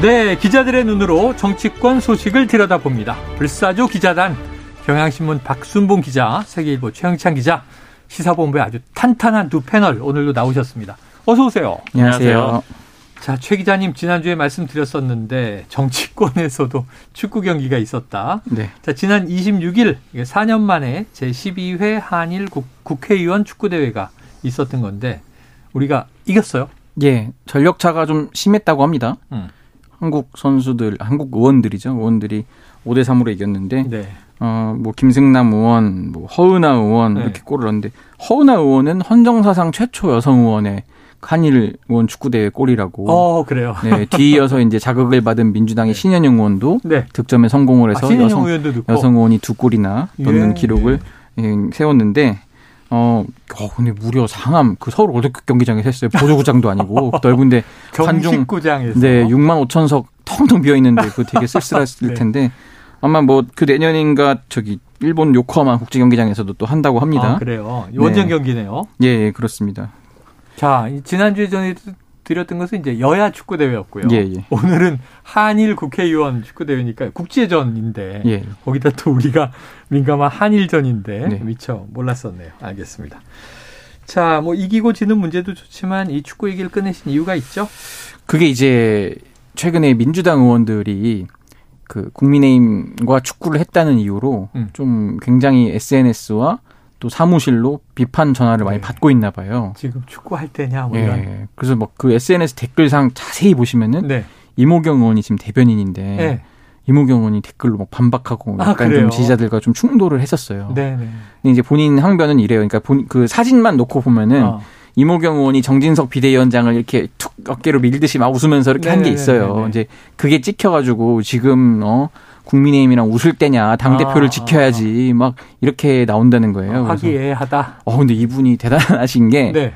네, 기자들의 눈으로 정치권 소식을 들여다봅니다. 불사조 기자단, 경향신문 박순봉 기자, 세계일보 최영찬 기자, 시사본부의 아주 탄탄한 두 패널 오늘도 나오셨습니다. 어서 오세요. 안녕하세요. 자, 최 기자님 지난주에 말씀드렸었는데 정치권에서도 축구 경기가 있었다. 네. 자, 지난 26일 4년 만에 제12회 한일 국, 국회의원 축구 대회가 있었던 건데 우리가 이겼어요. 예, 전력차가 좀 심했다고 합니다. 음. 한국 선수들, 한국 의원들이죠. 의원들이 5대 3으로 이겼는데 네. 어, 뭐 김승남 의원, 뭐 허은하 의원 네. 이렇게 골을 넣었는데 허은하 의원은 헌정사상 최초 여성 의원의 한일 의원 축구 대회 골이라고. 어, 그래요. 네, 뒤이어서 이제 자극을 받은 민주당의 신현영 의원도 네. 득점에 성공을 아, 해서 신현영 여성 의원도. 여성 의원이 두 골이나 넣는 예, 기록을 예, 세웠는데 어, 어, 근데 무려 상암 그 서울 올림픽 경기장에서 했어요. 보조구장도 아니고 넓은데 경식구장에서. 네 6만 5천석 텅텅 비어 있는데 그 되게 쓸쓸했을 네. 텐데 아마 뭐 그 내년인가 저기 일본 요코하마 국제 경기장에서도 또 한다고 합니다. 아, 그래요. 원정 네. 경기네요. 예, 예, 그렇습니다. 자, 이 지난주에 전에 드렸던 것은 이제 여야 축구 대회였고요. 예, 예. 오늘은 한일 국회의원 축구 대회니까 국제전인데 예. 거기다 또 우리가 민감한 한일전인데 네. 미처 몰랐었네요. 알겠습니다. 자, 뭐 이기고 지는 문제도 좋지만 이 축구 얘기를 꺼내신 이유가 있죠? 그게 이제 최근에 민주당 의원들이 그 국민의힘과 축구를 했다는 이유로 음. 좀 굉장히 SNS와 또 사무실로 비판 전화를 많이 네. 받고 있나 봐요. 지금 축구 할 때냐 뭐 이런. 예. 그래서 뭐 그 SNS 댓글상 자세히 보시면은 네. 이모경 의원이 지금 대변인인데 네. 이모경 의원이 댓글로 막 반박하고 아, 약간 그래요? 좀 지지자들과 좀 충돌을 했었어요. 네, 네. 근데 이제 본인 항변은 이래요. 그러니까 본, 그 사진만 놓고 보면은 어. 이모경 의원이 정진석 비대위원장을 이렇게 툭 어깨로 밀듯이 막 웃으면서 이렇게 한게 네네네네네. 있어요. 이제 그게 찍혀가지고 지금 어 국민의힘이랑 웃을 때냐 당 대표를 아, 지켜야지 막 이렇게 나온다는 거예요. 화기애애하다. 어 근데 이분이 대단하신 게 네.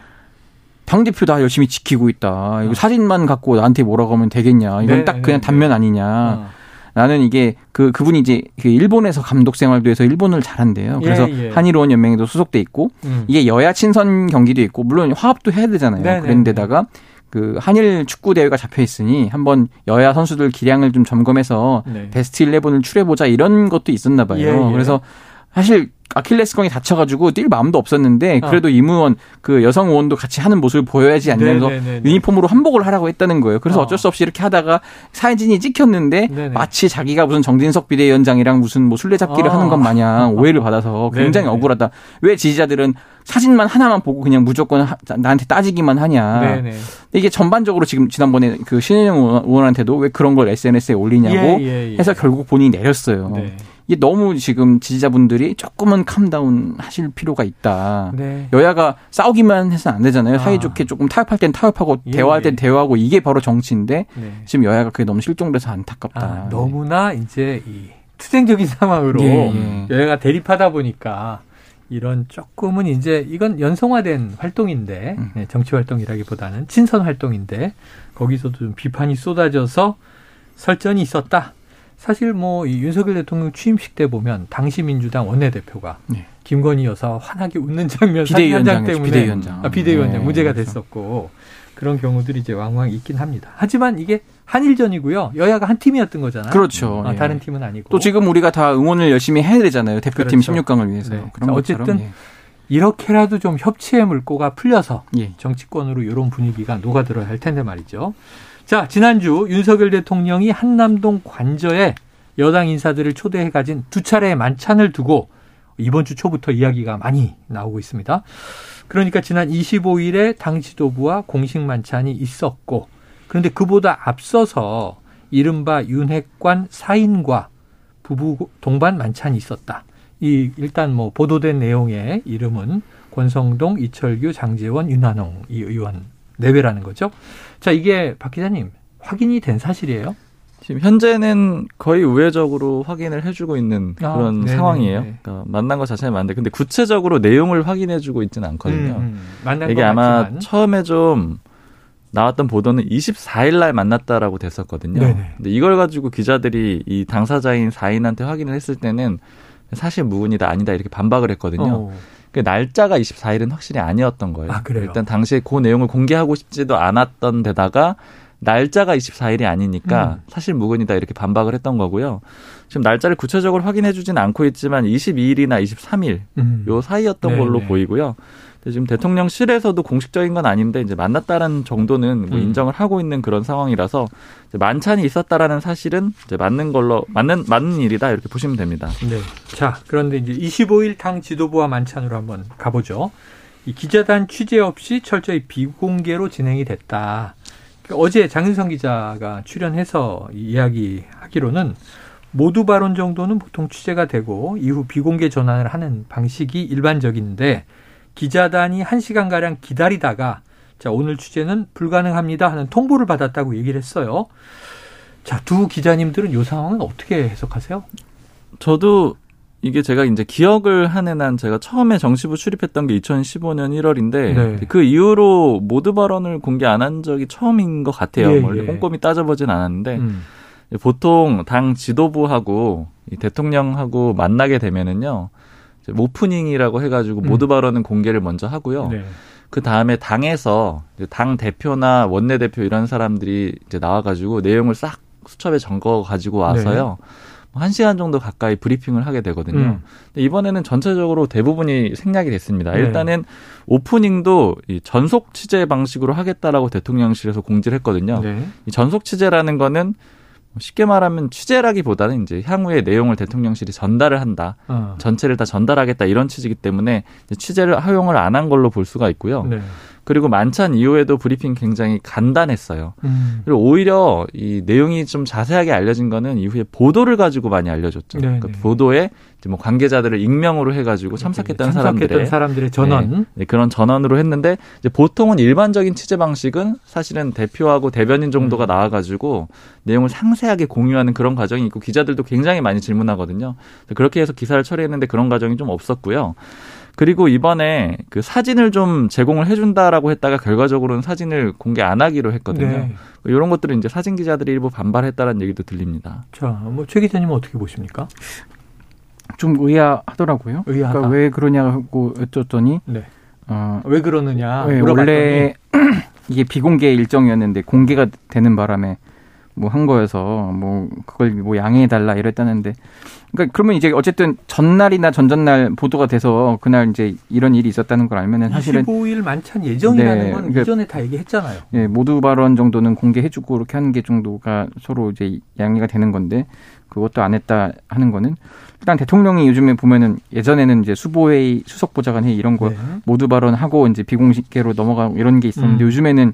당 대표 다 열심히 지키고 있다. 이거 사진만 갖고 나한테 뭐라고 하면 되겠냐. 이건 네, 딱 네, 그냥 네. 단면 아니냐. 어. 나는 이게 그 그분이 이제 그 일본에서 감독 생활도 해서 일본을 잘한대요. 그래서 예, 예. 한일의원 연맹에도 소속돼 있고 음. 이게 여야 친선 경기도 있고 물론 화합도 해야 되잖아요. 네네네. 그런데다가 그 한일 축구 대회가 잡혀 있으니 한번 여야 선수들 기량을 좀 점검해서 네. 베스트 11을 추려해 보자 이런 것도 있었나 봐요. 예, 예. 그래서 사실 아킬레스건이 다쳐가지고 뛸 마음도 없었는데 어. 그래도 임 의원 그 여성 의원도 같이 하는 모습을 보여야지 않냐면서 네네네네. 유니폼으로 한복을 하라고 했다는 거예요. 그래서 어. 어쩔 수 없이 이렇게 하다가 사진이 찍혔는데 네네. 마치 자기가 무슨 정진석 비대위원장이랑 무슨 뭐 술래잡기를 어. 하는 것 마냥 오해를 받아서 굉장히 네네네. 억울하다. 왜 지지자들은 사진만 하나만 보고 그냥 무조건 하- 나한테 따지기만 하냐. 네네. 이게 전반적으로 지금 지난번에 그 신현영 의원- 의원한테도 왜 그런 걸 SNS에 올리냐고 예, 예, 예. 해서 결국 본인이 내렸어요. 네. 이게 너무 지금 지지자분들이 조금은 캄다운 하실 필요가 있다. 네. 여야가 싸우기만 해서는 안 되잖아요. 아. 사이좋게 조금 타협할 땐 타협하고 예, 대화할 땐 예. 대화하고 이게 바로 정치인데 네. 지금 여야가 그게 너무 실종돼서 안타깝다. 아, 너무나 이제 이 투쟁적인 상황으로 예, 예. 여야가 대립하다 보니까 이런 조금은 이제 이건 연성화된 활동인데 음. 네, 정치 활동이라기보다는 친선 활동인데 거기서도 좀 비판이 쏟아져서 설전이 있었다. 사실 뭐 이 윤석열 대통령 취임식 때 보면 당시 민주당 원내대표가 네. 김건희 여사 환하게 웃는 장면 사진 한장 비대위원장이죠, 때문에 비대위원장. 아, 비대위원장 네, 문제가 그래서. 됐었고 그런 경우들이 이제 왕왕 있긴 합니다. 하지만 이게 한일전이고요. 여야가 한 팀이었던 거잖아요. 그렇죠. 아, 예. 다른 팀은 아니고. 또 지금 우리가 다 응원을 열심히 해야 되잖아요. 대표팀 그렇죠. 16강을 위해서. 네. 그런 것처럼. 어쨌든 이렇게라도 좀 협치의 물꼬가 풀려서 예. 예. 정치권으로 이런 분위기가 녹아들어야 할 텐데 말이죠. 자, 지난주 윤석열 대통령이 한남동 관저에 여당 인사들을 초대해 가진 두 차례의 만찬을 두고 이번 주 초부터 이야기가 많이 나오고 있습니다. 그러니까 지난 25일에 당 지도부와 공식 만찬이 있었고 그런데 그보다 앞서서 이른바 윤핵관 사인과 부부 동반 만찬이 있었다. 이 일단 뭐 보도된 내용의 이름은 권성동, 이철규, 장재원, 윤한홍 이 의원 내외라는 거죠. 자 이게 박 기자님 확인이 된 사실이에요? 지금 현재는 거의 우회적으로 확인을 해주고 있는 아, 그런 네네네. 상황이에요. 그러니까 만난 것 자체는 맞는데 근데 구체적으로 내용을 확인해주고 있지는 않거든요. 음, 음. 이게 건 아마 맞지만. 처음에 좀 나왔던 보도는 24일 날 만났다라고 됐었거든요. 네네. 근데 이걸 가지고 기자들이 이 당사자인 4인한테 확인을 했을 때는 사실 무근이다 아니다 이렇게 반박을 했거든요. 어. 그 날짜가 24일은 확실히 아니었던 거예요. 아? 일단 당시에 그 내용을 공개하고 싶지도 않았던 데다가 날짜가 24일이 아니니까 음. 사실 무근이다 이렇게 반박을 했던 거고요. 지금 날짜를 구체적으로 확인해 주진 않고 있지만 22일이나 23일 음. 요 사이였던 네, 걸로 네. 보이고요. 지금 대통령실에서도 공식적인 건 아닌데 이제 만났다라는 정도는 뭐 음. 인정을 하고 있는 그런 상황이라서 만찬이 있었다라는 사실은 이제 맞는 걸로 맞는 맞는 일이다 이렇게 보시면 됩니다. 네. 자, 그런데 이제 25일 당 지도부와 만찬으로 한번 가보죠. 이 기자단 취재 없이 철저히 비공개로 진행이 됐다. 그러니까 어제 장윤성 기자가 출연해서 이 이야기하기로는 모두 발언 정도는 보통 취재가 되고 이후 비공개 전환을 하는 방식이 일반적인데 기자단이 1시간가량 기다리다가 자, 오늘 취재는 불가능합니다 하는 통보를 받았다고 얘기를 했어요. 자, 두 기자님들은 이 상황은 어떻게 해석하세요? 저도 이게 제가 이제 기억을 하는 한 제가 처음에 정치부 출입했던 게 2015년 1월인데 네. 그 이후로 모두 발언을 공개 안 한 적이 처음인 것 같아요. 예, 원래 예. 꼼꼼히 따져보진 않았는데 음. 보통 당 지도부하고 이 대통령하고 만나게 되면은요 오프닝이라고 해가지고 음. 모두 발언은 공개를 먼저 하고요. 네. 그 다음에 당에서 당 대표나 원내 대표 이런 사람들이 이제 나와가지고 내용을 싹 수첩에 적어 가지고 와서요. 한 시간 정도 가까이 브리핑을 하게 되거든요. 네. 음. 근데 이번에는 전체적으로 대부분이 생략이 됐습니다. 네. 일단은 오프닝도 이 전속 취재 방식으로 하겠다라고 대통령실에서 공지를 했거든요. 네. 이 전속 취재라는 거는 쉽게 말하면 취재라기보다는 이제 향후에 내용을 대통령실이 전달을 한다. 어. 전체를 다 전달하겠다 이런 취지이기 때문에 취재를 허용을 안 한 걸로 볼 수가 있고요. 네. 그리고 만찬 이후에도 브리핑 굉장히 간단했어요. 음. 그리고 오히려 이 내용이 좀 자세하게 알려진 거는 이후에 보도를 가지고 많이 알려줬죠. 네, 그러니까 네. 보도에 뭐 관계자들을 익명으로 해가지고 참석했던 참석했던 사람들의 사람들의 전원. 네, 그런 전원으로 했는데 이제 보통은 일반적인 취재 방식은 사실은 대표하고 대변인 정도가 음. 나와가지고 내용을 상세하게 공유하는 그런 과정이 있고 기자들도 굉장히 많이 질문하거든요. 그렇게 해서 기사를 처리했는데 그런 과정이 좀 없었고요. 그리고 이번에 그 사진을 좀 제공을 해준다라고 했다가 결과적으로는 사진을 공개 안 하기로 했거든요. 네. 이런 것들은 이제 사진 기자들이 일부 반발했다는 얘기도 들립니다. 자, 뭐 최 기자님은 어떻게 보십니까? 좀 의아하더라고요. 의아하다. 그러니까 왜 그러냐고 여쭸더니 네. 어, 왜 그러느냐 네, 물어봤더니 원래 이게 비공개 일정이었는데 공개가 되는 바람에 뭐 한 거여서 뭐 그걸 뭐 양해해 달라 이랬다는데 그러니까 그러면 이제 어쨌든 전날이나 전전날 보도가 돼서 그날 이제 이런 일이 있었다는 걸 알면은 사실은 25일 만찬 예정이라는 네, 건 그러니까- 이전에 다 얘기했잖아요. 예, 모두 발언 정도는 공개해주고 이렇게 하는 게 정도가 서로 이제 양해가 되는 건데 그것도 안 했다 하는 거는 일단 대통령이 요즘에 보면은 예전에는 이제 수보회의, 수석보좌관 회의 이런 거 네. 모두 발언하고 이제 비공식계로 넘어가고 이런 게 있었는데 음. 요즘에는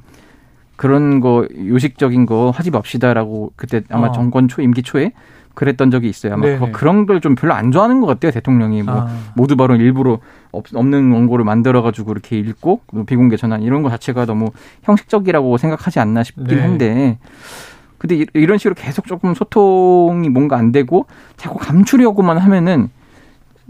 그런 거 요식적인 거 하지 맙시다라고 그때 아마 어. 정권 초 임기 초에 그랬던 적이 있어요. 아마 네네. 그거- 그런 걸 좀 별로 안 좋아하는 것 같아요 대통령이 뭐 아, 모두 발언 일부러 없, 없는 원고를 만들어 가지고 이렇게 읽고 뭐 비공개 전환 이런 거 자체가 너무 형식적이라고 생각하지 않나 싶긴 네. 한데 근데 이- 이런 식으로 계속 조금 소통이 뭔가 안 되고 자꾸 감추려고만 하면은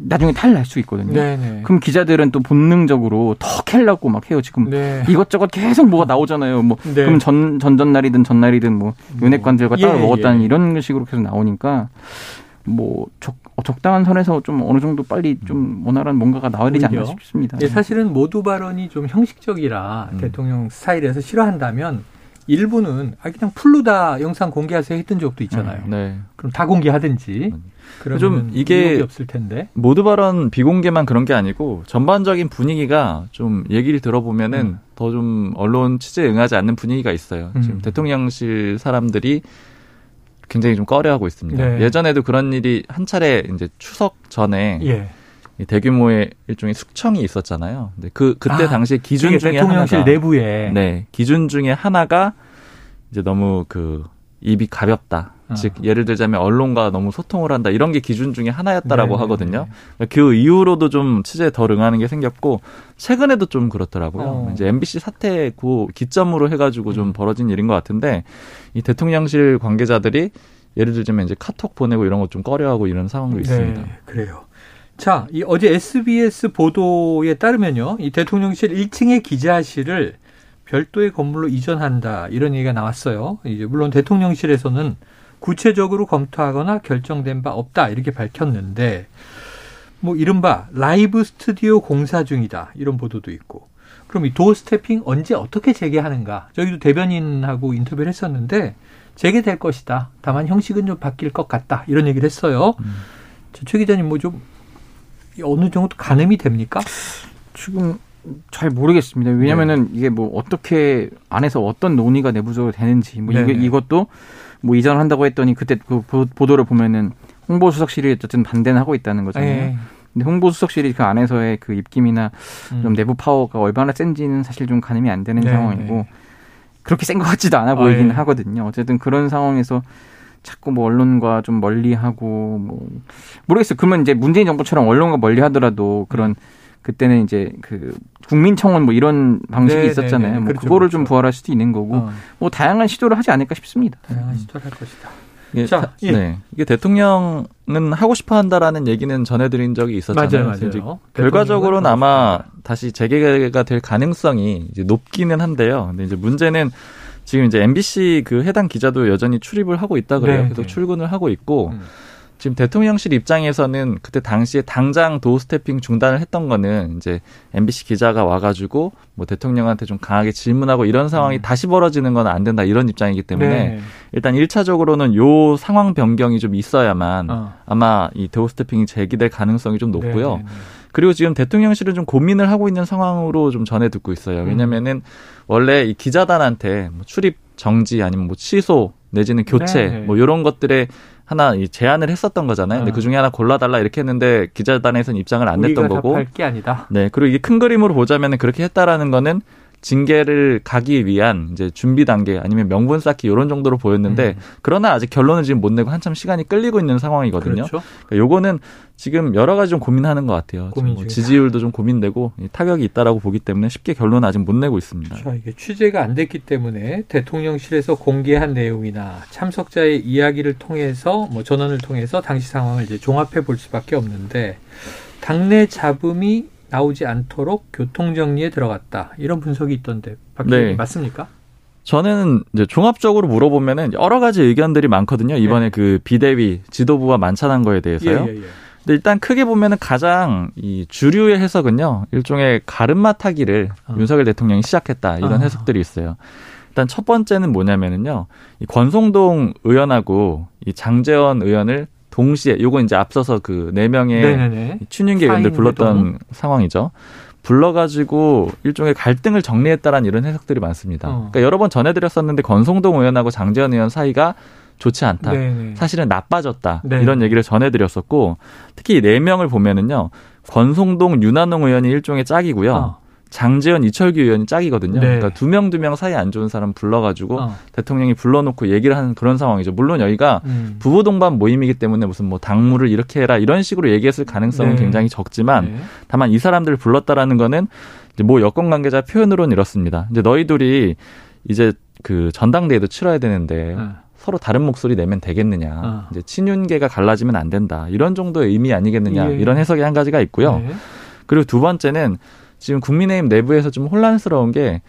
나중에 탈 날 수 있거든요. 네네. 그럼 기자들은 또 본능적으로 더 캐려고 막 해요. 지금 네. 이것저것 계속 뭐가 나오잖아요. 뭐 네. 그럼 전 전전날이든 전날이든 뭐 윤핵관들과 예, 따로 먹었다는 예. 이런 식으로 계속 나오니까 뭐 적, 어, 적당한 선에서 좀 어느 정도 빨리 좀 원활한 뭔가가 나와야 되지 않나. 싶습니다. 예, 사실은 모두 발언이 좀 형식적이라 음. 대통령 스타일에서 싫어한다면 일부는 아 그냥 풀로 다 영상 공개하세요 했던 적도 있잖아요. 네. 그럼 다 공개하든지. 음. 그러면 좀 이게- 없을 텐데. 모두 발언 비공개만 그런 게 아니고 전반적인 분위기가 좀 얘기를 들어보면은 음. 더좀 언론 취재에 응하지 않는 분위기가 있어요. 음. 지금 대통령실 사람들이 굉장히 좀 꺼려하고 있습니다. 네. 예전에도 그런 일이 한 차례 이제 추석 전에 예. 이 대규모의 일종의 숙청이 있었잖아요. 근데 그 그때 아, 당시에 기준 중에 대통령실 하나가 내부에 네 기준 중에 하나가 이제 너무 그 입이 가볍다. 어. 즉 예를 들자면 언론과 너무 소통을 한다 이런 게 기준 중에 하나였다라고 네네네. 하거든요. 그 이후로도 좀 취재에 덜 응하는 게 생겼고 최근에도 좀 그렇더라고요. 어. 이제 MBC 사태 그 기점으로 해가지고 음. 좀 벌어진 일인 것 같은데 이 대통령실 관계자들이 예를 들자면 이제 카톡 보내고 이런 거 좀 꺼려하고 이런 상황도 있습니다. 네, 그래요. 자, 이 어제 SBS 보도에 따르면요. 이 대통령실 1층의 기자실을 별도의 건물로 이전한다. 이런 얘기가 나왔어요. 이제 물론 대통령실에서는 구체적으로 검토하거나 결정된 바 없다. 이렇게 밝혔는데 뭐 이른바 라이브 스튜디오 공사 중이다. 이런 보도도 있고. 그럼 이 도어 스태핑 언제 어떻게 재개하는가? 저희도 대변인하고 인터뷰를 했었는데 재개될 것이다. 다만 형식은 좀 바뀔 것 같다. 이런 얘기를 했어요. 저최 기자님 뭐 좀 어느 정도 가늠이 됩니까? 지금 잘 모르겠습니다. 왜냐면은 이게 뭐 어떻게 안에서 어떤 논의가 내부적으로 되는지 뭐 이게 네네. 이것도 뭐 이전한다고 했더니 그때 그 보- 보도를 보면은 홍보수석실이 어쨌든 반대는 하고 있다는 거잖아요. 예. 근데 홍보수석실이 그 안에서의 그 입김이나 음. 좀 내부 파워가 얼마나 센지는 사실 좀 가늠이 안 되는 네, 상황이고 네. 그렇게 센 것 같지도 않아 보이긴 예. 하거든요. 어쨌든 그런 상황에서 자꾸 뭐 언론과 좀 멀리하고 뭐 모르겠어요. 그러면 이제 문재인 정부처럼 언론과 멀리하더라도 그런 그때는 이제 그 국민청원 뭐 이런 방식이 네, 네, 있었잖아요. 네. 뭐 그렇죠, 그거를 그렇죠. 좀 부활할 수도 있는 거고 어, 뭐 다양한 시도를 하지 않을까 싶습니다. 다양한 시도를 할 것이다. 이게 자, 타- 예. 네. 이게 대통령은 하고 싶어 한다라는 얘기는 전해드린 적이 있었잖아요. 맞아요, 맞아요. 결과적으로는 아마. 다시 재개가 될 가능성이 이제 높기는 한데요. 근데 이제 문제는 지금 이제 MBC 그 해당 기자도 여전히 출입을 하고 있다 그래요. 네, 계속 네. 출근을 하고 있고 음. 지금 대통령실 입장에서는 그때 당시에 당장 도어 스태핑 중단을 했던 거는 이제 MBC 기자가 와가지고 뭐 대통령한테 좀 강하게 질문하고 이런 상황이 음. 다시 벌어지는 건 안 된다 이런 입장이기 때문에 네. 일단 1차적으로는 요 상황 변경이 좀 있어야만 어. 아마 이 도어 스태핑이 제기될 가능성이 좀 높고요. 네, 네, 네. 그리고 지금 대통령실은 좀 고민을 하고 있는 상황으로 좀 전해 듣고 있어요. 음. 왜냐면은 원래 이 기자단한테 뭐 출입 정지 아니면 뭐 취소 내지는 교체 네. 뭐 이런 것들에 하나 이 제안을 했었던 거잖아요. 근데 어. 그 중에 하나 골라달라 이렇게 했는데 기자단에서는 입장을 안 냈던 거고. 게 아니다. 네. 그리고 이게 큰 그림으로 보자면은 그렇게 했다라는 거는 징계를 가기 위한 이제 준비 단계 아니면 명분 쌓기 이런 정도로 보였는데 음. 그러나 아직 결론을 지금 못 내고 한참 시간이 끌리고 있는 상황이거든요. 그렇죠. 그러니까 요거는 지금 여러 가지 좀 고민하는 것 같아요. 고민 뭐. 지지율도 좀 고민되고 이 타격이 있다라고 보기 때문에 쉽게 결론 은 아직 못 내고 있습니다. 자, 이게 취재가 안 됐기 때문에 대통령실에서 공개한 내용이나 참석자의 이야기를 통해서 뭐 전원을 통해서 당시 상황을 이제 종합해 볼 수밖에 없는데 당내 잡음이 나오지 않도록 교통 정리에 들어갔다 이런 분석이 있던데 박 네. 맞습니까? 저는 이제 종합적으로 물어보면은 여러 가지 의견들이 많거든요. 이번에 그 비대위 지도부와 만찬한 거에 대해서요. 예, 예, 예. 근데 일단 크게 보면은 가장 이 주류의 해석은요. 일종의 가르마 타기를 어. 윤석열 대통령이 시작했다. 이런 아. 해석들이 있어요. 일단 첫 번째는 뭐냐면은요. 이 권성동 의원하고 이 장재원 의원을 동시에 요거 이제 앞서서 그 네 명의 네네네. 의원들 사인 불렀던. 상황이죠. 불러가지고 일종의 갈등을 정리했다라는 이런 해석들이 많습니다. 어. 그러니까 여러 번 전해드렸었는데 권성동 의원하고 장재원 의원 사이가 좋지 않다. 네네. 사실은 나빠졌다. 네. 이런 얘기를 전해드렸었고 특히 이네 명을 보면은요. 권성동, 윤한홍 의원이 일종의 짝이고요. 어. 장재원, 이철규 의원이 짝이거든요. 네. 그러니까 두 명 두 명 사이 안 좋은 사람 불러가지고 어. 대통령이 불러놓고 얘기를 하는 그런 상황이죠. 물론 여기가 음. 부부 동반 모임이기 때문에 무슨 뭐 당무를 이렇게 해라 이런 식으로 얘기했을 가능성은 네. 굉장히 적지만 네. 다만 이 사람들을 불렀다라는 거는 이제 뭐 여권 관계자 표현으로는 이렇습니다. 이제 너희들이 이제 그 전당대회도 치러야 되는데 어. 서로 다른 목소리 내면 되겠느냐. 어. 이제 친윤계가 갈라지면 안 된다. 이런 정도의 의미 아니겠느냐. 예. 이런 해석이 한 가지가 있고요. 네. 그리고 두 번째는 지금 국민의힘 내부에서 좀 혼란스러운 게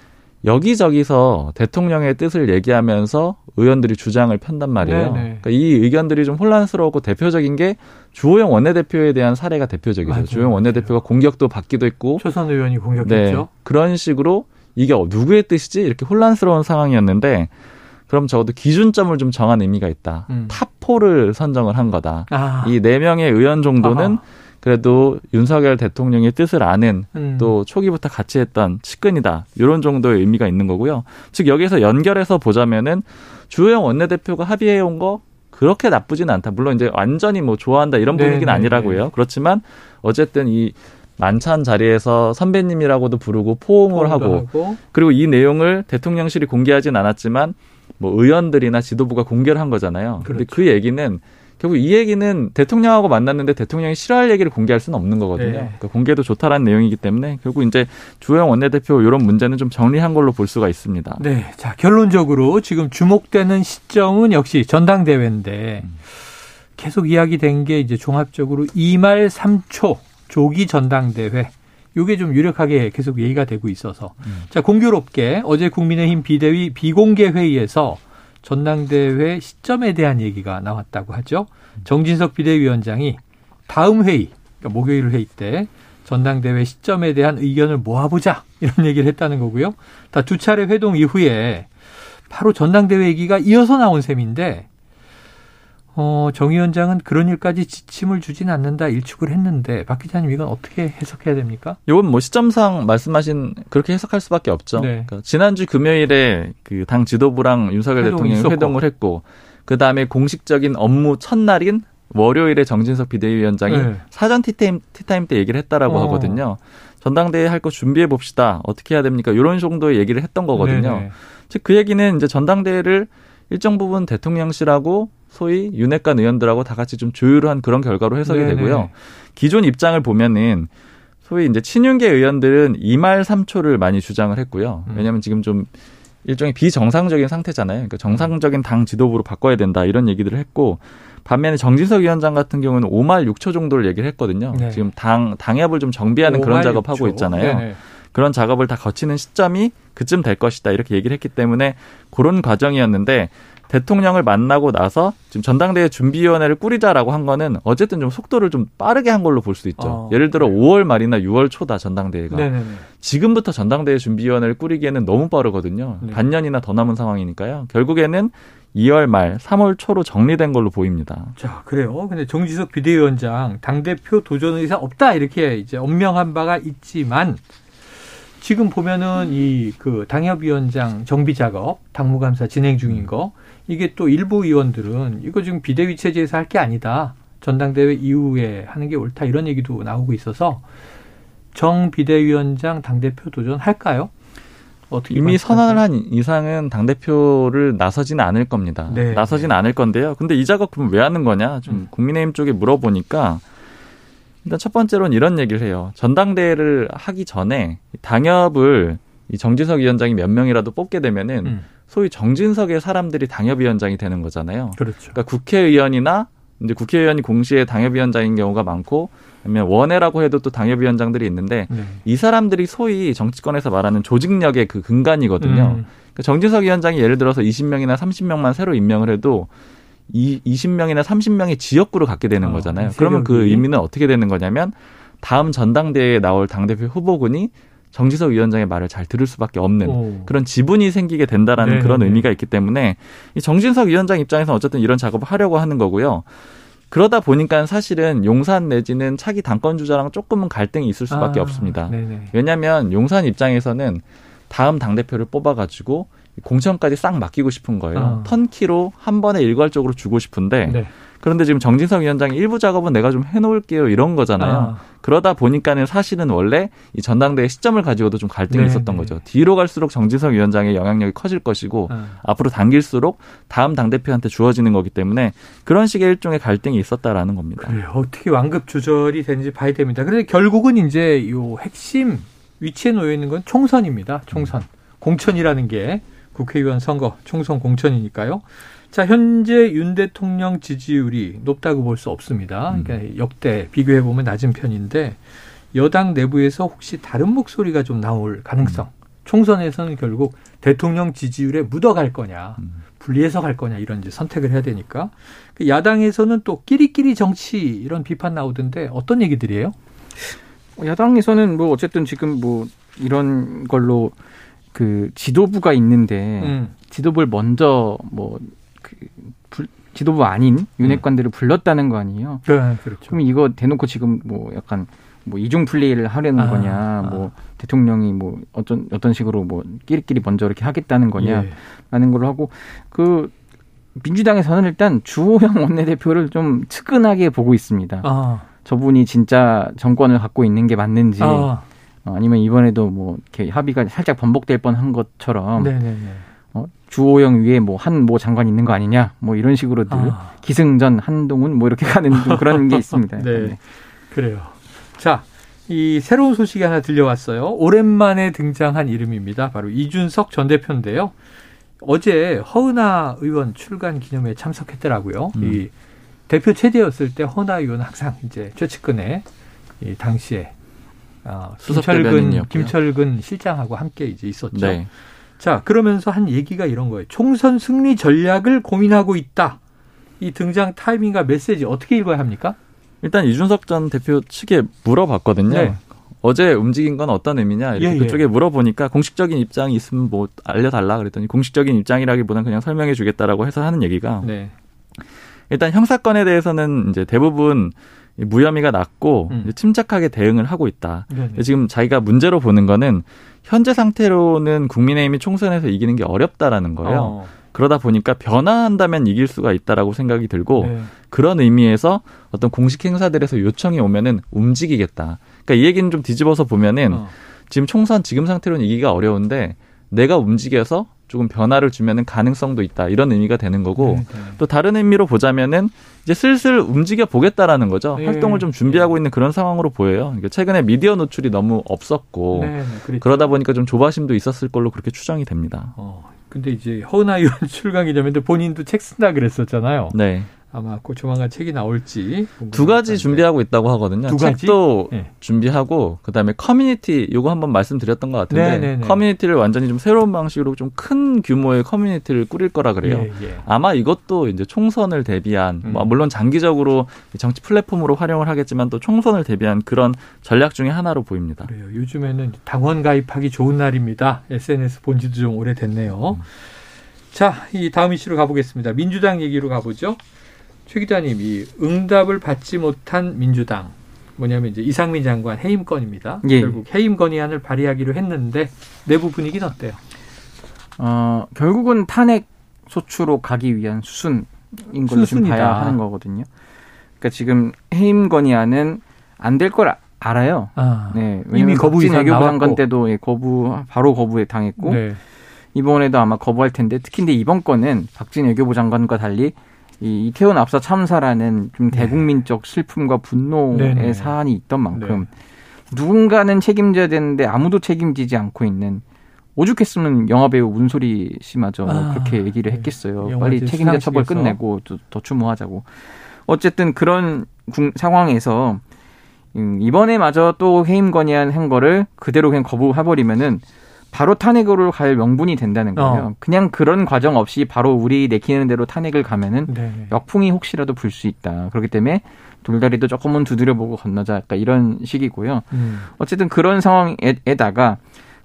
여기저기서 대통령의 뜻을 얘기하면서 의원들이 주장을 편단 말이에요. 네네. 그러니까 이 의견들이 좀 혼란스러웠고 대표적인 게 주호영 원내대표에 대한 사례가 대표적이죠. 맞아요, 주호영 원내대표가 공격도 받기도 했고 초선 의원이 네, 공격했죠. 그런 식으로 이게 어, 누구의 뜻이지 이렇게 혼란스러운 상황이었는데 그럼 적어도 기준점을 좀 정한 의미가 있다. 음. top 4를 선정을 한 거다. 아. 이 네 명의 의원 정도는 아하. 그래도 윤석열 대통령의 뜻을 아는 음. 또 초기부터 같이 했던 측근이다. 이런 정도의 의미가 있는 거고요. 즉 여기서 연결해서 보자면은 주호영 원내대표가 합의해 온 거 그렇게 나쁘진 않다. 물론 이제 완전히 뭐 좋아한다 이런 네, 분위기는 네, 아니라고요. 그렇지만 어쨌든 이 만찬 자리에서 선배님이라고도 부르고 포옹을 하고 하고. 그리고 이 내용을 대통령실이 공개하진 않았지만 뭐 의원들이나 지도부가 공개를 한 거잖아요. 그렇죠. 근데 그 얘기는 결국 이 얘기는 대통령하고 만났는데 대통령이 싫어할 얘기를 공개할 수는 없는 거거든요. 네. 그러니까 공개도 좋다라는 내용이기 때문에 결국 이제 주호영 원내대표 이런 문제는 좀 정리한 걸로 볼 수가 있습니다. 네. 자, 결론적으로 지금 주목되는 시점은 역시 전당대회인데 계속 이야기된 게 이제 종합적으로 2말 3초 조기 전당대회. 요게 좀 유력하게 계속 얘기가 되고 있어서. 자, 공교롭게 어제 국민의힘 비대위 비공개 회의에서 전당대회 시점에 대한 얘기가 나왔다고 하죠. 정진석 비대위원장이 다음 회의, 그러니까 목요일 회의 때 전당대회 시점에 대한 의견을 모아보자 이런 얘기를 했다는 거고요. 다 두 차례 회동 이후에 바로 전당대회 얘기가 이어서 나온 셈인데 어, 정 위원장은 그런 일까지 지침을 주진 않는다 일축을 했는데 박 기자님 이건 어떻게 해석해야 됩니까? 이건 뭐 시점상 말씀하신 그렇게 해석할 수밖에 없죠. 네. 그러니까 지난주 금요일에 그 당 지도부랑 윤석열 대통령이 있었고. 회동을 했고 그 다음에 공식적인 업무 첫날인 월요일에 정진석 비대위원장이 네. 사전 티타임, 티타임 때 얘기를 했다라고 어. 하거든요. 전당대회 할 거 준비해 봅시다. 어떻게 해야 됩니까? 이런 정도의 얘기를 했던 거거든요. 네네. 즉그 얘기는 이제 전당대회를 일정 부분 대통령실하고 소위 윤핵관 의원들하고 다 같이 좀 조율한 그런 결과로 해석이 네네. 되고요. 기존 입장을 보면은 소위 이제 친윤계 의원들은 2말 3초를 많이 주장을 했고요. 음. 왜냐하면 지금 좀 일종의 비정상적인 상태잖아요. 그러니까 정상적인 당 지도부로 바꿔야 된다 이런 얘기들을 했고 반면에 정진석 위원장 같은 경우는 5말 6초 정도를 얘기를 했거든요. 네. 지금 당 당협을 좀 정비하는 그런 5말 작업하고 6초. 있잖아요. 네네. 그런 작업을 다 거치는 시점이 그쯤 될 것이다 이렇게 얘기를 했기 때문에 그런 과정이었는데 대통령을 만나고 나서 지금 전당대회 준비위원회를 꾸리자라고 한 거는 어쨌든 좀 속도를 좀 빠르게 한 걸로 볼 수 있죠. 어, 예를 들어 그래요. 5월 말이나 6월 초다 전당대회가 네네네. 지금부터 전당대회 준비위원회를 꾸리기에는 너무 빠르거든요. 네. 반년이나 더 남은 상황이니까요. 결국에는 2월 말, 3월 초로 정리된 걸로 보입니다. 자, 그래요. 근데 정지석 비대위원장 당대표 도전 의사 없다 이렇게 이제 엄명한 바가 있지만 지금 보면은 이 그 당협위원장 정비 작업, 당무감사 진행 중인 거 이게 또 일부 의원들은 이거 지금 비대위 체제에서 할 게 아니다. 전당대회 이후에 하는 게 옳다 이런 얘기도 나오고 있어서 정 비대위원장 당대표 도전 할까요? 어떻게 이미? 선언을 한 이상은 당 대표를 나서지는 않을 겁니다. 네. 나서지는 않을 건데요. 근데 이 작업 그럼 왜 하는 거냐? 좀 음. 국민의힘 쪽에 물어보니까 일단 첫 번째로는 이런 얘기를 해요. 전당대회를 하기 전에 당협을 이 정진석 위원장이 몇 명이라도 뽑게 되면은 음, 소위 정진석의 사람들이 당협위원장이 되는 거잖아요. 그렇죠. 그러니까 국회의원이나 이제 국회의원이 공시에 당협위원장인 경우가 많고 아니면 원외라고 해도 또 당협위원장들이 있는데 네. 이 사람들이 소위 정치권에서 말하는 조직력의 그 근간이거든요. 음, 그러니까 정진석 위원장이 예를 들어서 20명이나 30명만 새로 임명을 해도 이 20명이나 30명의 지역구를 갖게 되는 아, 거잖아요. 그러면 그 의미는 어떻게 되는 거냐면 다음 전당대회에 나올 당대표 후보군이 정지석 위원장의 말을 잘 들을 수밖에 없는 오. 그런 지분이 생기게 된다라는 네네네. 그런 의미가 있기 때문에 이 정진석 위원장 입장에서는 어쨌든 이런 작업을 하려고 하는 거고요. 그러다 보니까 사실은 용산 내지는 차기 당권 주자랑 조금은 갈등이 있을 수밖에 아, 없습니다. 네네. 왜냐하면 용산 입장에서는 다음 당 대표를 뽑아가지고 공천까지 싹 맡기고 싶은 거예요. 아. 턴키로 한 번에 일괄적으로 주고 싶은데 네. 그런데 지금 정진석 위원장이 일부 작업은 내가 좀 해놓을게요 이런 거잖아요. 아. 그러다 보니까는 사실은 원래 이 전당대회 시점을 가지고도 좀 갈등이 네, 있었던 네. 거죠. 뒤로 갈수록 정진석 위원장의 영향력이 커질 것이고 아. 앞으로 당길수록 다음 당 대표한테 주어지는 거기 때문에 그런 식의 일종의 갈등이 있었다라는 겁니다. 그래요. 어떻게 완급 조절이 되는지 봐야 됩니다. 그런데 결국은 이제 요 핵심 위치에 놓여 있는 건 총선입니다. 총선. 공천이라는 게 국회의원 선거, 총선 공천이니까요. 자, 현재 윤 대통령 지지율이 높다고 볼 수 없습니다. 그러니까 역대 비교해 보면 낮은 편인데 여당 내부에서 혹시 다른 목소리가 좀 나올 가능성. 총선에서는 결국 대통령 지지율에 묻어갈 거냐, 분리해서 갈 거냐 이런 이제 선택을 해야 되니까 그 야당에서는 또 끼리끼리 정치 이런 비판 나오던데 어떤 얘기들이에요? 야당에서는 뭐 어쨌든 지금 뭐 이런 걸로 그 지도부가 있는데 음. 지도부를 먼저 뭐그 지도부 아닌 윤핵관들을 불렀다는 거 아니에요? 네, 그렇죠. 그럼 이거 대놓고 지금 뭐 약간 뭐 이중 플레이를 하려는 아, 거냐, 아. 뭐 대통령이 뭐 어떤 어떤 식으로 뭐 끼리끼리 먼저 이렇게 하겠다는 거냐라는 예. 걸로 하고 그 민주당에서는 일단 주호영 원내대표를 좀 측은하게 보고 있습니다. 아, 저분이 진짜 정권을 갖고 있는 게 맞는지 아, 어, 아니면 이번에도 뭐 이렇게 합의가 살짝 번복될 뻔한 것처럼 네네네. 어, 주호영 위에 뭐 한모 장관 있는 거 아니냐 뭐 이런 식으로 늘 아. 기승전 한동훈 뭐 이렇게 가는 좀 그런 게 있습니다. 네. 그래요. 자, 이 새로운 소식이 하나 들려왔어요. 오랜만에 등장한 이름입니다. 바로 이준석 전 대표인데요. 어제 허은하 의원 출간 기념회에 참석했더라고요. 음. 이 대표 체제였을 때 허은하 의원은 항상 이제 최측근에 이 당시에 어, 김철근. 김철근 실장하고 함께 이제 있었죠. 네. 자, 그러면서 한 얘기가 이런 거예요. 총선 승리 전략을 고민하고 있다. 이 등장 타이밍과 메시지 어떻게 읽어야 합니까? 일단 이준석 전 대표 측에 물어봤거든요. 네. 어제 움직인 건 어떤 의미냐 이렇게 예, 예. 그쪽에 물어보니까 공식적인 입장이 있으면 뭐 알려달라 그랬더니 공식적인 입장이라기보다는 그냥 설명해 주겠다라고 해서 하는 얘기가 네. 일단 형사건에 대해서는 이제 대부분 이 무혐의가 낮고 음. 침착하게 대응을 하고 있다. 네. 근데 지금 자기가 문제로 보는 거는 현재 상태로는 국민의힘이 총선에서 이기는 게 어렵다라는 거예요. 어, 그러다 보니까 변화한다면 이길 수가 있다라고 생각이 들고 네. 그런 의미에서 어떤 공식 행사들에서 요청이 오면은 움직이겠다. 그러니까 이 얘기는 좀 뒤집어서 보면은 어. 지금 총선 지금 상태로는 이기가 어려운데 내가 움직여서 조금 변화를 주면은 가능성도 있다. 이런 의미가 되는 거고 네, 네. 또 다른 의미로 보자면은 이제 슬슬 움직여 보겠다라는 거죠. 예. 활동을 좀 준비하고 있는 그런 상황으로 보여요. 그러니까 최근에 미디어 노출이 너무 없었고 네, 네, 그랬죠. 그러다 보니까 좀 조바심도 있었을 걸로 그렇게 추정이 됩니다. 어, 근데 이제 허은하 의원 출간 기념인데 본인도 책 쓴다 그랬었잖아요. 네. 아마 곧 조만간 책이 나올지 두 가지. 준비하고 있다고 하거든요. 두 가지? 책도 네. 준비하고 그다음에 커뮤니티 요거 한번 말씀드렸던 것 같은데 네네네. 커뮤니티를 완전히 좀 새로운 방식으로 좀 큰 규모의 커뮤니티를 꾸릴 거라 그래요. 예, 예. 아마 이것도 이제 총선을 대비한 뭐 음. 물론 장기적으로 정치 플랫폼으로 활용을 하겠지만 또 총선을 대비한 그런 전략 중에 하나로 보입니다. 그래요. 요즘에는 당원 가입하기 좋은 날입니다. SNS 본 지도 좀 오래됐네요. 음. 자, 이 다음 이슈로 가보겠습니다. 민주당 얘기로 가보죠. 최 기자님, 이 응답을 받지 못한 민주당. 뭐냐면 이제 이상민 장관 해임 건입니다. 예. 결국 해임 건의안을 발의하기로 했는데 내부 분위기는 어때요? 어, 결국은 탄핵 소추로 가기 위한 수순인 걸로 좀. 봐야 하는 거거든요. 그러니까 지금 해임 건의안은 안 될 걸 알아요. 아, 네, 이미 거부 이상 외교부. 장관 때도 예, 거부 바로 거부에 당했고 네. 이번에도 아마 거부할 텐데 특히 근데 이번 건은 박진 외교부 장관과 달리 이 이태원 압사 참사라는 좀 대국민적 슬픔과 분노의 네. 네네. 사안이 있던 만큼 누군가는 책임져야 되는데 아무도 책임지지 않고 있는 오죽했으면 영화배우 문소리 씨마저 아, 그렇게 얘기를 네. 했겠어요. 영화제 빨리 책임자 처벌. 끝내고 또, 더 추모하자고. 어쨌든 그런 궁- 상황에서 음, 이번에 마저 또 해임 건의안 한 거를 그대로 그냥 거부해버리면은 바로 탄핵으로 갈 명분이 된다는 거예요. 어. 그냥 그런 과정 없이 바로 우리 내키는 대로 탄핵을 가면은 네. 역풍이 혹시라도 불 수 있다. 그렇기 때문에 돌다리도 조금은 두드려보고 건너자. 약간 이런 식이고요. 음. 어쨌든 그런 상황에다가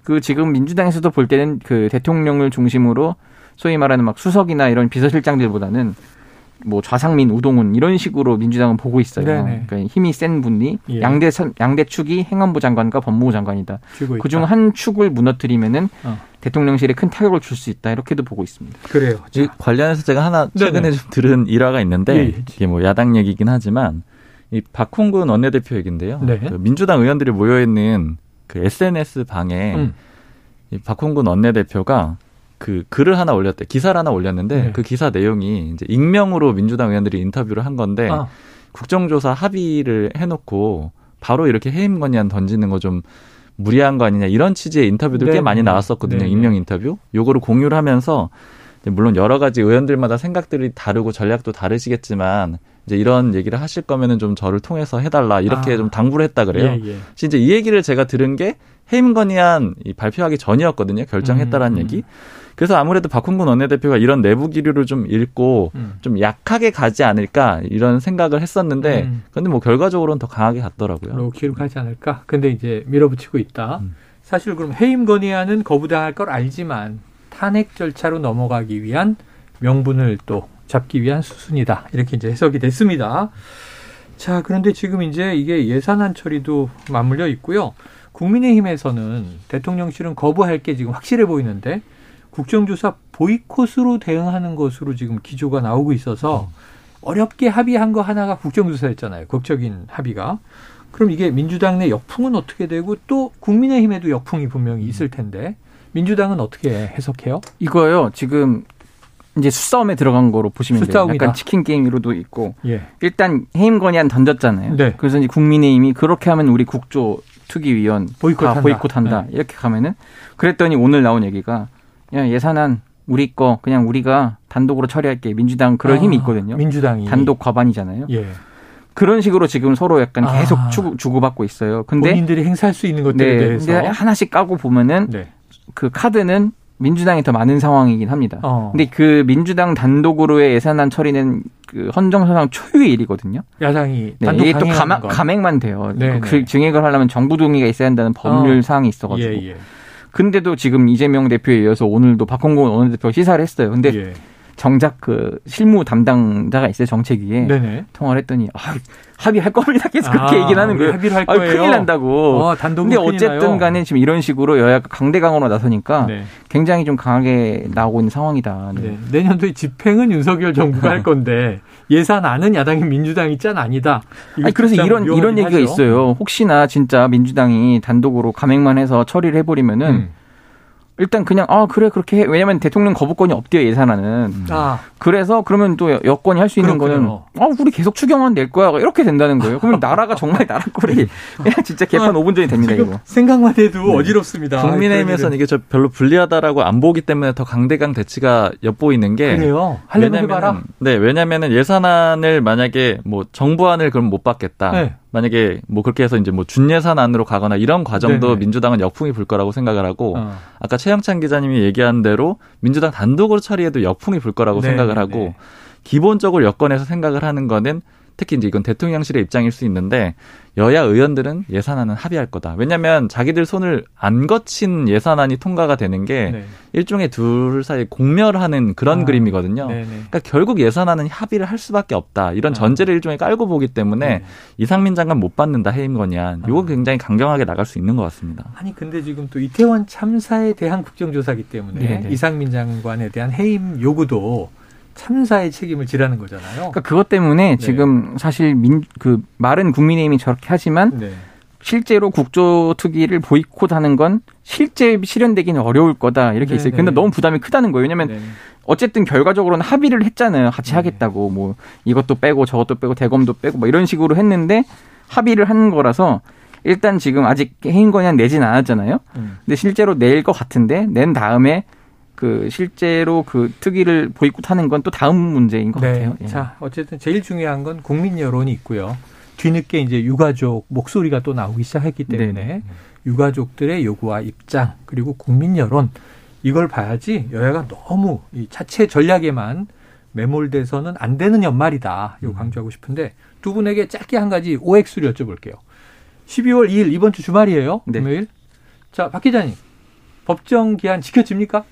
그 지금 민주당에서도 볼 때는 그 대통령을 중심으로 소위 말하는 막 수석이나 이런 비서실장들보다는 뭐 좌상민, 우동훈 이런 식으로 민주당은 보고 있어요. 네네. 그러니까 힘이 센 분이 예. 양대 선- 양대 축이 행안부 장관과 법무부 장관이다. 그중. 한 축을 무너뜨리면은 어. 대통령실에 큰 타격을 줄 수 있다. 이렇게도 보고 있습니다. 그래요. 이 관련해서 제가 하나 최근에 네네. 좀 들은 일화가 있는데 예, 예. 이게 뭐 야당 얘기긴 하지만 이 박홍근 원내대표 얘긴데요. 네. 그 민주당 의원들이 모여 있는 그 SNS 방에 음. 이 박홍근 원내대표가 그 글을 하나 올렸대 기사를 하나 올렸는데 네. 그 기사 내용이 이제 익명으로 민주당 의원들이 인터뷰를 한 건데 아, 국정조사 합의를 해놓고 바로 이렇게 해임 건의안 던지는 거 좀 무리한 거 아니냐 이런 취지의 인터뷰들 꽤 네네. 많이 나왔었거든요 네네. 익명 인터뷰 요거를 공유를 하면서 이제 물론 여러 가지 의원들마다 생각들이 다르고 전략도 다르시겠지만 이제 이런 얘기를 하실 거면은 좀 저를 통해서 해달라 이렇게 아. 좀 당부를 했다 그래요. 예, 예. 진짜 이 얘기를 제가 들은 게 해임 건의안 이 발표하기 전이었거든요. 결정했다라는 음, 음. 얘기. 그래서 아무래도 박홍근 원내대표가 이런 내부 기류를 좀 읽고 음. 좀 약하게 가지 않을까 이런 생각을 했었는데 음. 근데 뭐 결과적으로는 더 강하게 갔더라고요. 로 기록하지 않을까? 근데 이제 밀어붙이고 있다. 음. 사실 그럼 해임 건의안은 거부당할 걸 알지만 탄핵 절차로 넘어가기 위한 명분을 또 잡기 위한 수순이다. 이렇게 이제 해석이 됐습니다. 자, 그런데 지금 이제 이게 예산안 처리도 맞물려 있고요. 국민의힘에서는 대통령실은 거부할 게 지금 확실해 보이는데 국정조사 보이콧으로 대응하는 것으로 지금 기조가 나오고 있어서 어렵게 합의한 거 하나가 국정조사였잖아요. 극적인 합의가. 그럼 이게 민주당 내 역풍은 어떻게 되고 또 국민의힘에도 역풍이 분명히 있을 텐데 민주당은 어떻게 해석해요? 이거요. 지금 이제 수싸움에 들어간 거로 보시면 돼요. 수싸움이다. 약간 치킨 게임으로도 있고 예. 일단 해임 건의안 던졌잖아요. 네. 그래서 이제 국민의힘이 그렇게 하면 우리 국조 투기위원 보이콧한다. 다 보이콧한다. 네. 이렇게 가면은 그랬더니 오늘 나온 얘기가 야 예산안 우리 거 그냥 우리가 단독으로 처리할게. 민주당 그럴 아, 힘이 있거든요. 민주당이 단독 과반이잖아요. 예. 그런 식으로 지금 서로 약간 계속 아. 주고, 주고 받고 있어요. 근데 본인들이 행사할 수 있는 것들에 네, 대해서 근데 하나씩 까고 보면은 네. 그 카드는 민주당이 더 많은 상황이긴 합니다. 어. 근데 그 민주당 단독으로의 예산안 처리는 그 헌정사상 초유의 일이거든요. 야당이 네, 단독 이게 또 감액, 건. 감액만 돼요. 네, 그 네. 증액을 하려면 정부 동의가 있어야 한다는 법률 어. 사항이 있어가지고. 예, 예. 근데도 지금 이재명 대표에 이어서 오늘도 박홍근 원내대표 시사를 했어요. 근데 예. 정작 그 실무 담당자가 있어요 정책위에 네네. 통화를 했더니 아, 합의할 겁니다. 계속 그렇게 아, 얘기는 하는 거예요. 합의를 할 아, 거예요. 큰일 난다고. 어, 단독은 근데 큰일 어쨌든 나요. 간에 지금 이런 식으로 여야가 강대강으로 나서니까 네. 굉장히 좀 강하게 나오고 있는 상황이다. 네. 네. 내년도에 집행은 윤석열 정부가 할 건데 예산안은 야당이 민주당이 짠 아니다. 아니 그래서 참 이런 이런 얘기가 하죠. 있어요. 혹시나 진짜 민주당이 단독으로 감액만 해서 처리를 해버리면은 음. 일단 그냥 아 그래 그렇게 해. 왜냐면 대통령 거부권이 없대요 예산안은. 아, 그래서 그러면 또 여권이 할 수 있는 그렇군요. 거는 아 우리 계속 추경안 낼 거야 이렇게 된다는 거예요. 그러면 나라가 정말 나라 꼴이 그냥 진짜 개판 5분 전이 됩니다 이거. 생각만 해도 어지럽습니다. 국민의힘에서는 이게 저 별로 불리하다라고 안 보기 때문에 더 강대강 대치가 엿보이는 게 그래요. 해봐라. 네, 왜냐면은 예산안을 만약에 뭐 정부안을 그럼 못 받겠다. 네. 만약에 뭐 그렇게 해서 이제 뭐 준예산 안으로 가거나 이런 과정도 네네. 민주당은 역풍이 불 거라고 생각을 하고 어. 아까 최영찬 기자님이 얘기한 대로 민주당 단독으로 처리해도 역풍이 불 거라고 네네네. 생각을 하고 기본적으로 여권에서 생각을 하는 거는 특히 이제 이건 대통령실의 입장일 수 있는데 여야 의원들은 예산안은 합의할 거다. 왜냐하면 자기들 손을 안 거친 예산안이 통과가 되는 게 네. 일종의 둘 사이 공멸하는 그런 아, 그림이거든요. 네네. 그러니까 결국 예산안은 합의를 할 수밖에 없다. 이런 아. 전제를 일종의 깔고 보기 때문에 네. 이상민 장관 못 받는다 해임 건의안. 아. 이거 굉장히 강경하게 나갈 수 있는 것 같습니다. 아니 근데 지금 또 이태원 참사에 대한 국정조사기 때문에 네네. 이상민 장관에 대한 해임 요구도 참사의 책임을 지라는 거잖아요. 그러니까 그것 때문에 네. 지금 사실 민 그 말은 국민의힘이 저렇게 하지만 네. 실제로 국조 투기를 보이콧하는 건 실제 실현되기는 어려울 거다 이렇게 있어요. 네네. 근데 너무 부담이 크다는 거예요. 왜냐면 네. 어쨌든 결과적으로는 합의를 했잖아요. 같이 네. 하겠다고 뭐 이것도 빼고 저것도 빼고 대검도 빼고 뭐 이런 식으로 했는데 합의를 한 거라서 일단 지금 아직 해임 건의안 내진 않았잖아요. 음. 근데 실제로 낼 것 같은데 낸 다음에 그 실제로 그 특위를 보이콧하는 건 또 다음 문제인 것 네. 같아요. 예. 자, 어쨌든 제일 중요한 건 국민 여론이 있고요. 뒤늦게 이제 유가족 목소리가 또 나오기 시작했기 때문에 네네. 유가족들의 요구와 입장 그리고 국민 여론 이걸 봐야지 여야가 너무 이 자체 전략에만 매몰돼서는 안 되는 연말이다. 음. 이거 강조하고 싶은데 두 분에게 짧게 한 가지 OX를 여쭤볼게요. 12월 2일 이번 주 주말이에요. 네. 금요일. 자, 박 기자님. 법정 기한 지켜집니까?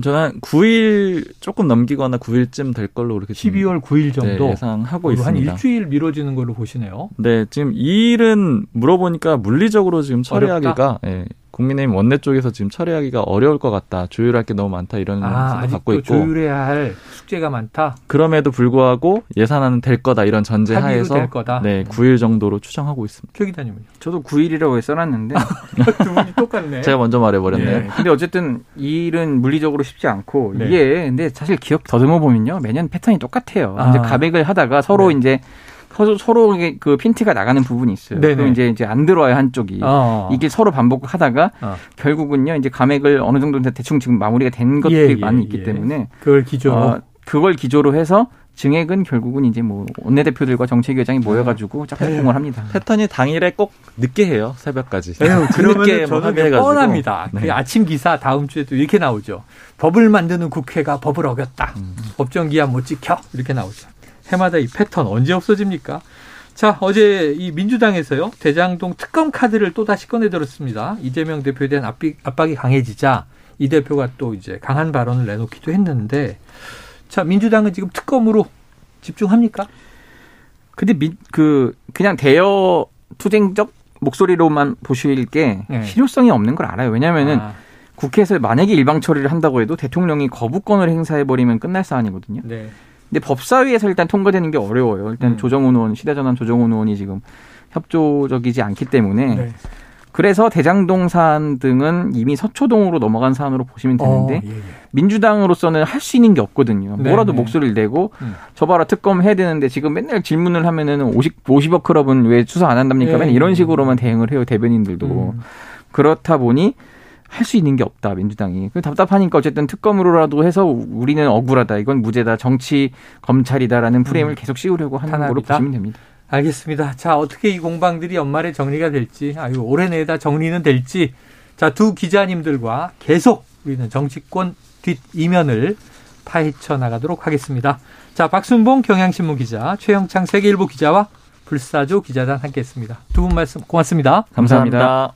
저는 9일 조금 넘기거나 9일쯤 될 걸로 그렇게 좀 12월 9일 정도 네, 예상하고 한 있습니다. 일주일 미뤄지는 걸로 보시네요. 네, 지금 이 일은 물어보니까 물리적으로 지금 처리하기가 예, 국민의힘 원내 쪽에서 지금 처리하기가 어려울 것 같다. 조율할 게 너무 많다 이런 아, 생각 갖고 있고 조율해야 할 숙제가 많다. 그럼에도 불구하고 예산안은 될 거다 이런 전제 하에서 될 거다. 네, 9일 정도로 추정하고 있습니다. 최 기자님은요? 저도 9일이라고 써놨는데 두 분이 똑같네. 제가 먼저 말해 버렸네요. 네. 근데 어쨌든 이 일은 물리적으로 쉽지 않고 네. 이게 근데 사실 기억 더듬어 보면요 매년 패턴이 똑같아요. 아. 이제 가백을 하다가 서로 네. 이제 서로 서로 그 핀트가 나가는 부분이 있어요. 네네. 그럼 이제 이제 안 들어와요 한쪽이. 어. 이게 서로 반복하다가 어. 결국은요 이제 감액을 어느 정도 대충 지금 마무리가 된 것들이 예, 예, 많이 있기 예. 때문에 그걸 기조로 어, 그걸 기조로 해서 증액은 결국은 이제 뭐 원내대표들과 정책위원장이 모여가지고 짝짝꿍을 합니다. 패턴이 당일에 꼭 늦게 해요. 새벽까지. 에휴, 그러면 늦게 뭐 저는 합의해가지고. 뻔합니다. 네. 그 아침 기사 다음 주에도 이렇게 나오죠. 법을 만드는 국회가 법을 어겼다. 음. 법정 기한 못 지켜 이렇게 나오죠. 해마다 이 패턴 언제 없어집니까? 자 어제 이 민주당에서요 대장동 특검 카드를 또 다시 꺼내들었습니다. 이재명 대표에 대한 압박, 압박이 강해지자 이 대표가 또 이제 강한 발언을 내놓기도 했는데 자 민주당은 지금 특검으로 집중합니까? 근데 미, 그 그냥 대여 투쟁적 목소리로만 보실 게 네. 실효성이 없는 걸 알아요. 왜냐하면은 아, 국회에서 만약에 일방 처리를 한다고 해도 대통령이 거부권을 행사해 버리면 끝날 사안이거든요. 네. 근데 법사위에서 일단 통과되는 게 어려워요. 일단 음. 조정훈 의원, 시대전환 조정훈 의원이 지금 협조적이지 않기 때문에 네. 그래서 대장동 사안 등은 이미 서초동으로 넘어간 사안으로 보시면 되는데 어, 예, 예. 민주당으로서는 할 수 있는 게 없거든요. 네, 뭐라도 네. 목소리를 내고 음. 저봐라 특검 해야 되는데 지금 맨날 질문을 하면은 50 50억 클럽은 왜 수사 안 한답니까? 예, 맨날 이런 예. 식으로만 대응을 해요 대변인들도 음. 그렇다 보니 할 수 있는 게 없다 민주당이 그 답답하니까 어쨌든 특검으로라도 해서 우리는 억울하다 이건 무죄다 정치 검찰이다라는 프레임을 계속 씌우려고 하는 거로 음. 탄압이다? 보시면 됩니다. 알겠습니다. 자, 어떻게 이 공방들이 연말에 정리가 될지, 아유, 올해 내다 정리는 될지, 자, 두 기자님들과 계속 우리는 정치권 뒷 이면을 파헤쳐 나가도록 하겠습니다. 자, 박순봉 경향신문 기자, 최영창 세계일보 기자와 불사조 기자단 함께 했습니다. 두 분 말씀 고맙습니다. 감사합니다.